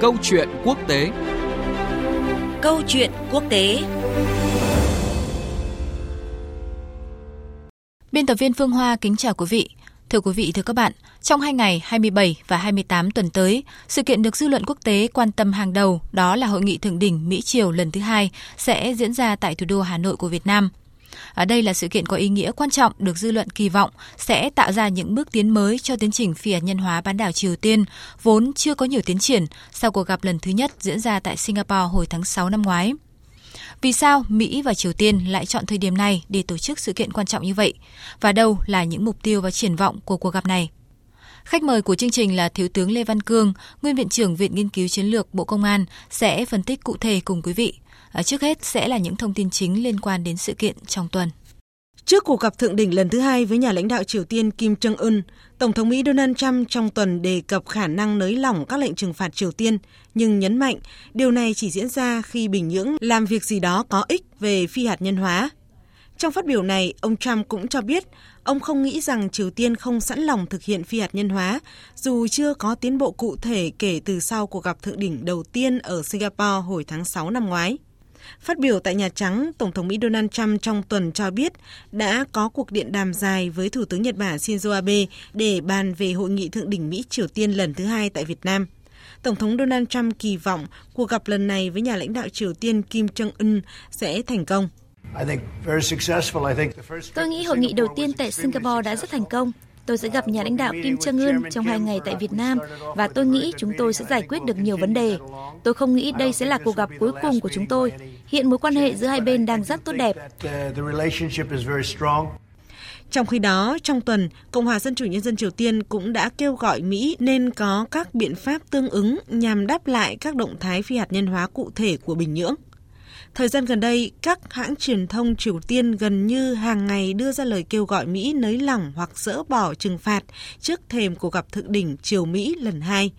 Câu chuyện quốc tế Câu chuyện quốc tế Biên tập viên Phương Hoa kính chào quý vị. Thưa quý vị, thưa các bạn, trong hai ngày 27 và 28 tuần tới, sự kiện được dư luận quốc tế quan tâm hàng đầu đó là Hội nghị Thượng đỉnh Mỹ-Triều lần thứ hai sẽ diễn ra tại thủ đô Hà Nội của Việt Nam. Ở đây là sự kiện có ý nghĩa quan trọng được dư luận kỳ vọng sẽ tạo ra những bước tiến mới cho tiến trình phi hạt nhân hóa bán đảo Triều Tiên, vốn chưa có nhiều tiến triển sau cuộc gặp lần thứ nhất diễn ra tại Singapore hồi tháng 6 năm ngoái. Vì sao Mỹ và Triều Tiên lại chọn thời điểm này để tổ chức sự kiện quan trọng như vậy? Và đâu là những mục tiêu và triển vọng của cuộc gặp này? Khách mời của chương trình là Thiếu tướng Lê Văn Cương, Nguyên Viện trưởng Viện Nghiên cứu Chiến lược Bộ Công an sẽ phân tích cụ thể cùng quý vị. À, trước hết sẽ là những thông tin chính liên quan đến sự kiện trong tuần. Trước cuộc gặp thượng đỉnh lần thứ hai với nhà lãnh đạo Triều Tiên Kim Jong-un, Tổng thống Mỹ Donald Trump trong tuần đề cập khả năng nới lỏng các lệnh trừng phạt Triều Tiên, nhưng nhấn mạnh điều này chỉ diễn ra khi Bình Nhưỡng làm việc gì đó có ích về phi hạt nhân hóa. Trong phát biểu này, ông Trump cũng cho biết ông không nghĩ rằng Triều Tiên không sẵn lòng thực hiện phi hạt nhân hóa, dù chưa có tiến bộ cụ thể kể từ sau cuộc gặp thượng đỉnh đầu tiên ở Singapore hồi tháng 6 năm ngoái. Phát biểu tại Nhà Trắng, Tổng thống Mỹ Donald Trump trong tuần cho biết đã có cuộc điện đàm dài với Thủ tướng Nhật Bản Shinzo Abe để bàn về hội nghị thượng đỉnh Mỹ-Triều Tiên lần thứ hai tại Việt Nam. Tổng thống Donald Trump kỳ vọng cuộc gặp lần này với nhà lãnh đạo Triều Tiên Kim Jong-un sẽ thành công. Tôi nghĩ hội nghị đầu tiên tại Singapore đã rất thành công. Tôi sẽ gặp nhà lãnh đạo Kim Jong Un trong hai ngày tại Việt Nam và tôi nghĩ chúng tôi sẽ giải quyết được nhiều vấn đề. Tôi không nghĩ đây sẽ là cuộc gặp cuối cùng của chúng tôi. Hiện mối quan hệ giữa hai bên đang rất tốt đẹp. Trong khi đó, trong tuần, Cộng hòa Dân chủ Nhân dân Triều Tiên cũng đã kêu gọi Mỹ nên có các biện pháp tương ứng nhằm đáp lại các động thái phi hạt nhân hóa cụ thể của Bình Nhưỡng. Thời gian gần đây, các hãng truyền thông Triều Tiên gần như hàng ngày đưa ra lời kêu gọi Mỹ nới lỏng hoặc dỡ bỏ trừng phạt trước thềm cuộc gặp thượng đỉnh Triều Mỹ lần hai.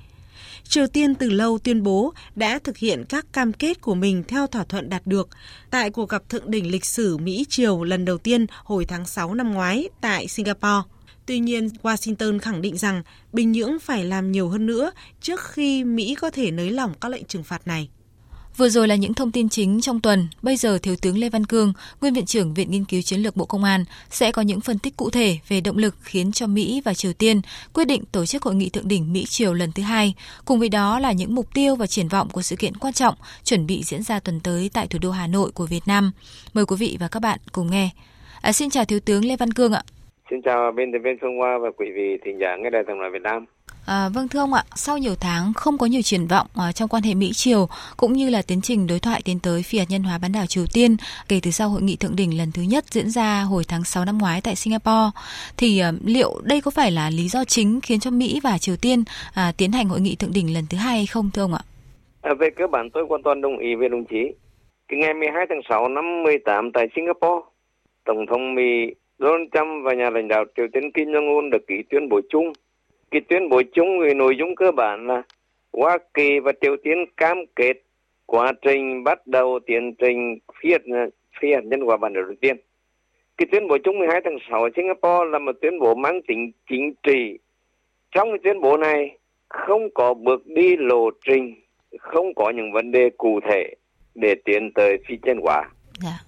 Triều Tiên từ lâu tuyên bố đã thực hiện các cam kết của mình theo thỏa thuận đạt được tại cuộc gặp thượng đỉnh lịch sử Mỹ-Triều lần đầu tiên hồi tháng 6 năm ngoái tại Singapore. Tuy nhiên, Washington khẳng định rằng Bình Nhưỡng phải làm nhiều hơn nữa trước khi Mỹ có thể nới lỏng các lệnh trừng phạt này. Vừa rồi là những thông tin chính trong tuần. Bây giờ Thiếu tướng Lê Văn Cương, Nguyên Viện trưởng Viện Nghiên cứu Chiến lược Bộ Công an sẽ có những phân tích cụ thể về động lực khiến cho Mỹ và Triều Tiên quyết định tổ chức hội nghị thượng đỉnh Mỹ-Triều lần thứ hai. Cùng với đó là những mục tiêu và triển vọng của sự kiện quan trọng chuẩn bị diễn ra tuần tới tại thủ đô Hà Nội của Việt Nam. Mời quý vị và các bạn cùng nghe. À, xin chào Thiếu tướng Lê Văn Cương ạ. Xin chào biên tập viên Phương Hoa và quý vị thính giả nghe đài Tổng đài Việt Nam. À, vâng thưa ông ạ, sau nhiều tháng không có nhiều triển vọng à, trong quan hệ Mỹ Triều cũng như là tiến trình đối thoại tiến tới phi hạt nhân hóa bán đảo Triều Tiên kể từ sau hội nghị thượng đỉnh lần thứ nhất diễn ra hồi tháng 6 năm ngoái tại Singapore thì à, liệu đây có phải là lý do chính khiến cho Mỹ và Triều Tiên à, tiến hành hội nghị thượng đỉnh lần thứ hai hay không thưa ông ạ? À, về cơ bản tôi hoàn toàn đồng ý với đồng chí. Cái ngày 12 tháng 6 năm 18 tại Singapore, Tổng thống Mỹ Donald Trump và nhà lãnh đạo Triều Tiên Kim Jong-un đã ký tuyên bố chung cái tuyên bố chung về nội dung cơ bản là Hoa Kỳ và Triều Tiên cam kết quá trình bắt đầu tiến trình phi hạt, phi hạt nhân hóa bản Triều Tiên. Cái tuyên bố chung 12 tháng 6 ở Singapore là một tuyên bố mang tính chính trị. Trong cái tuyên bố này không có bước đi lộ trình, không có những vấn đề cụ thể để tiến tới phi nhân hóa. Yeah. Dạ.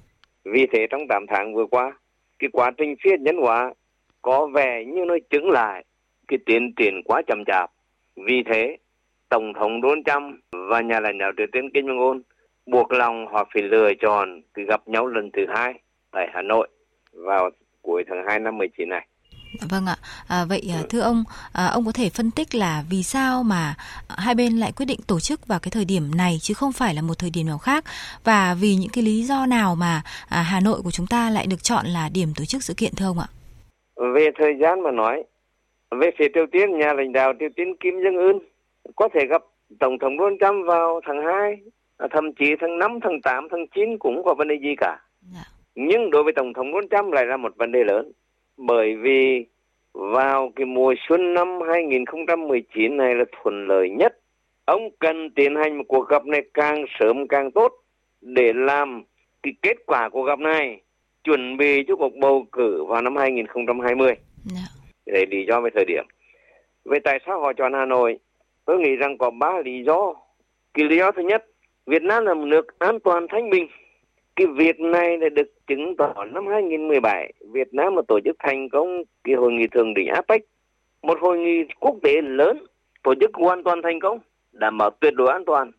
Vì thế trong 8 tháng vừa qua, cái quá trình phi hạt nhân hóa có vẻ như nó chứng lại cái tiến triển quá chậm chạp. Vì thế, Tổng thống Donald Trump và nhà lãnh đạo Triều Tiên Kim Jong-un buộc lòng họ phải lựa chọn cái gặp nhau lần thứ hai tại Hà Nội vào cuối tháng 2 năm 19 này. Vâng ạ. À, vậy ừ. thưa ông, à, ông có thể phân tích là vì sao mà hai bên lại quyết định tổ chức vào cái thời điểm này chứ không phải là một thời điểm nào khác và vì những cái lý do nào mà à, Hà Nội của chúng ta lại được chọn là điểm tổ chức sự kiện thưa ông ạ? Về thời gian mà nói về phía Triều Tiên, nhà lãnh đạo Triều Tiên Kim Jong Un có thể gặp Tổng thống Donald Trump vào tháng 2, à, thậm chí tháng 5, tháng 8, tháng 9 cũng có vấn đề gì cả. Yeah. Dạ. Nhưng đối với Tổng thống Donald Trump lại là một vấn đề lớn. Bởi vì vào cái mùa xuân năm 2019 này là thuận lợi nhất. Ông cần tiến hành một cuộc gặp này càng sớm càng tốt để làm cái kết quả cuộc gặp này chuẩn bị cho cuộc bầu cử vào năm 2020. Yeah. Đấy lý do về thời điểm. Về tại sao họ chọn Hà Nội? Tôi nghĩ rằng có ba lý do Cái lý do thứ nhất, Việt Nam là một nước an toàn thanh bình. Cái việc này đã được chứng tỏ năm 2017, Việt Nam là tổ chức thành công cái hội nghị thượng đỉnh APEC, một hội nghị quốc tế lớn, tổ chức hoàn toàn thành công, đảm bảo tuyệt đối an toàn.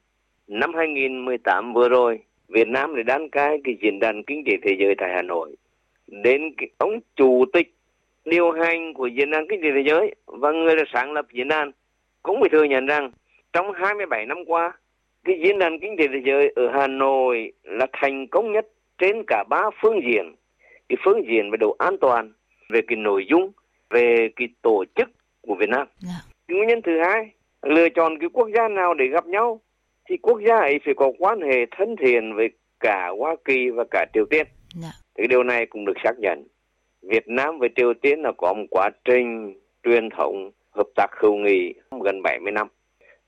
Năm 2018 vừa rồi, Việt Nam đã đăng cai cái diễn đàn kinh tế thế giới tại Hà Nội. Đến cái ông chủ tịch điều hành của diễn đàn kinh tế thế giới và người là sáng lập diễn đàn cũng phải thừa nhận rằng trong 27 năm qua cái diễn đàn kinh tế thế giới ở Hà Nội là thành công nhất trên cả ba phương diện cái phương diện về độ an toàn về cái nội dung về cái tổ chức của Việt Nam yeah. Dạ. nguyên nhân thứ hai lựa chọn cái quốc gia nào để gặp nhau thì quốc gia ấy phải có quan hệ thân thiện với cả Hoa Kỳ và cả Triều Tiên. Yeah. Dạ. Thì điều này cũng được xác nhận. Việt Nam với Triều Tiên là có một quá trình truyền thống hợp tác hữu nghị gần 70 năm.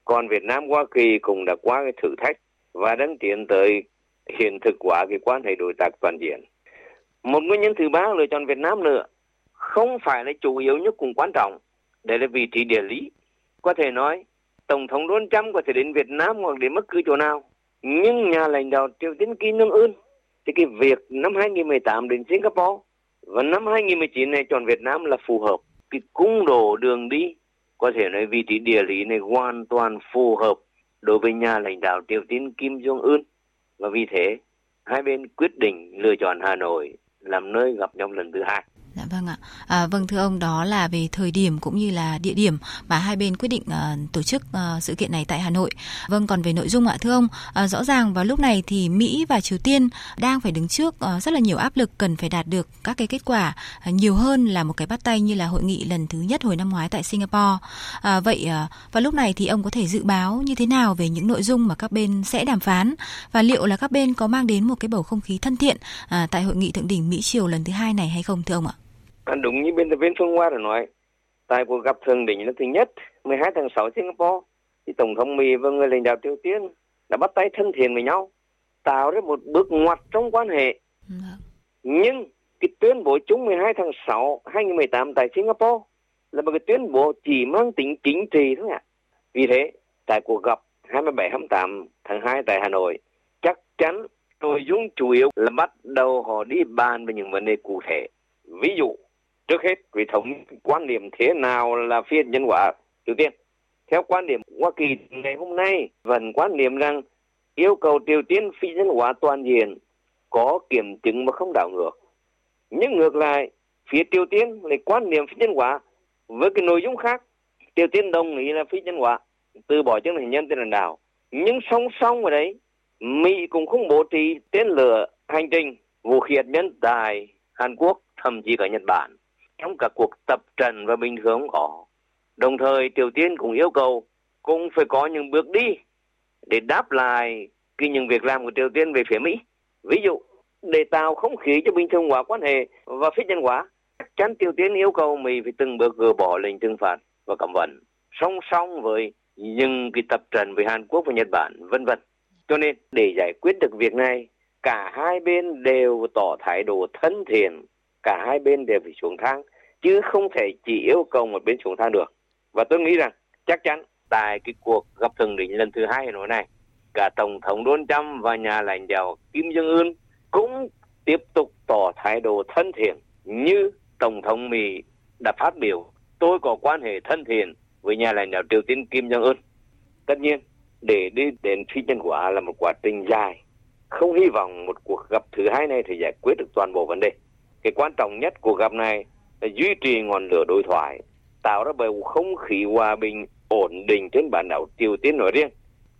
Còn Việt Nam Hoa Kỳ cũng đã qua cái thử thách và đang tiến tới hiện thực hóa cái quan hệ đối tác toàn diện. Một nguyên nhân thứ ba lựa chọn Việt Nam nữa không phải là chủ yếu nhất cũng quan trọng, đây là vị trí địa lý. Có thể nói Tổng thống Donald Trump có thể đến Việt Nam hoặc đến bất cứ chỗ nào. Nhưng nhà lãnh đạo Triều Tiên Kim Jong Un thì cái việc năm 2018 đến Singapore và năm 2019 này chọn Việt Nam là phù hợp. Cái cung đồ đường đi, có thể nói vị trí địa lý này hoàn toàn phù hợp đối với nhà lãnh đạo Triều Tiên Kim Jong Un và vì thế, hai bên quyết định lựa chọn Hà Nội làm nơi gặp nhau lần thứ hai. Dạ vâng ạ. À, vâng thưa ông đó là về thời điểm cũng như là địa điểm mà hai bên quyết định uh, tổ chức uh, sự kiện này tại Hà Nội. Vâng còn về nội dung ạ thưa ông, uh, rõ ràng vào lúc này thì Mỹ và Triều Tiên đang phải đứng trước uh, rất là nhiều áp lực cần phải đạt được các cái kết quả uh, nhiều hơn là một cái bắt tay như là hội nghị lần thứ nhất hồi năm ngoái tại Singapore. Uh, vậy uh, vào lúc này thì ông có thể dự báo như thế nào về những nội dung mà các bên sẽ đàm phán và liệu là các bên có mang đến một cái bầu không khí thân thiện uh, tại hội nghị thượng đỉnh Mỹ Triều lần thứ hai này hay không thưa ông ạ? À, đúng như biên tập viên Phương Hoa đã nói, tại cuộc gặp thượng đỉnh lần thứ nhất 12 tháng 6 Singapore, thì Tổng thống Mỹ và người lãnh đạo Triều Tiên đã bắt tay thân thiện với nhau, tạo ra một bước ngoặt trong quan hệ. Vâng. Nhưng cái tuyên bố chung 12 tháng 6 2018 tại Singapore là một cái tuyên bố chỉ mang tính chính trị thôi ạ. Vì thế, tại cuộc gặp 27-28 tháng 2 tại Hà Nội, chắc chắn nội dung chủ yếu là bắt đầu họ đi bàn về những vấn đề cụ thể. Ví dụ, Trước hết, vị thống quan điểm thế nào là phi hạt nhân hóa Triều Tiên? Theo quan điểm Hoa Kỳ ngày hôm nay vẫn quan điểm rằng yêu cầu Triều Tiên phi nhân hóa toàn diện có kiểm chứng mà không đảo ngược. Nhưng ngược lại, phía Triều Tiên lại quan niệm phi nhân hóa với cái nội dung khác. Triều Tiên đồng ý là phi nhân hóa, từ bỏ chương trình nhân tên là đảo. Nhưng song song ở đấy, Mỹ cũng không bố trí tên lửa hành trình vũ khí hạt nhân tại Hàn Quốc, thậm chí cả Nhật Bản trong các cuộc tập trận và bình thường có. Đồng thời Triều Tiên cũng yêu cầu cũng phải có những bước đi để đáp lại cái những việc làm của Triều Tiên về phía Mỹ. Ví dụ, để tạo không khí cho bình thường hóa quan hệ và phi nhân hóa, chắc chắn Triều Tiên yêu cầu Mỹ phải từng bước gỡ bỏ lệnh trừng phạt và cấm vận, song song với những cái tập trận với Hàn Quốc và Nhật Bản, vân vân. Cho nên để giải quyết được việc này, cả hai bên đều tỏ thái độ thân thiện cả hai bên đều phải xuống thang, chứ không thể chỉ yêu cầu một bên xuống thang được. Và tôi nghĩ rằng chắc chắn tại cái cuộc gặp thượng đỉnh lần thứ hai Hà này, cả tổng thống Donald Trump và nhà lãnh đạo Kim Jong Un cũng tiếp tục tỏ thái độ thân thiện như tổng thống Mỹ đã phát biểu. Tôi có quan hệ thân thiện với nhà lãnh đạo Triều Tiên Kim Jong Un tất nhiên, để đi đến phi nhân hóa là một quá trình dài. Không hy vọng một cuộc gặp thứ hai này thì giải quyết được toàn bộ vấn đề cái quan trọng nhất của gặp này là duy trì ngọn lửa đối thoại, tạo ra bầu không khí hòa bình ổn định trên bán đảo Triều Tiên nói riêng,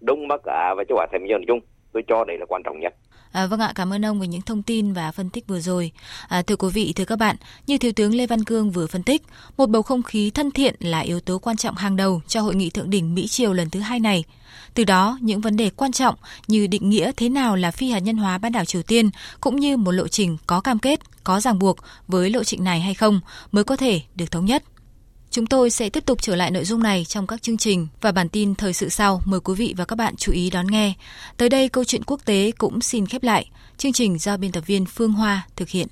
Đông Bắc Á và châu Á Thái Bình Dương nói chung. Tôi cho đây là quan trọng nhất. À, vâng ạ, cảm ơn ông về những thông tin và phân tích vừa rồi. À, thưa quý vị, thưa các bạn, như Thiếu tướng Lê Văn Cương vừa phân tích, một bầu không khí thân thiện là yếu tố quan trọng hàng đầu cho hội nghị thượng đỉnh Mỹ Triều lần thứ hai này. Từ đó, những vấn đề quan trọng như định nghĩa thế nào là phi hạt nhân hóa bán đảo Triều Tiên cũng như một lộ trình có cam kết, có ràng buộc với lộ trình này hay không mới có thể được thống nhất. Chúng tôi sẽ tiếp tục trở lại nội dung này trong các chương trình và bản tin thời sự sau. Mời quý vị và các bạn chú ý đón nghe. Tới đây câu chuyện quốc tế cũng xin khép lại. Chương trình do biên tập viên Phương Hoa thực hiện.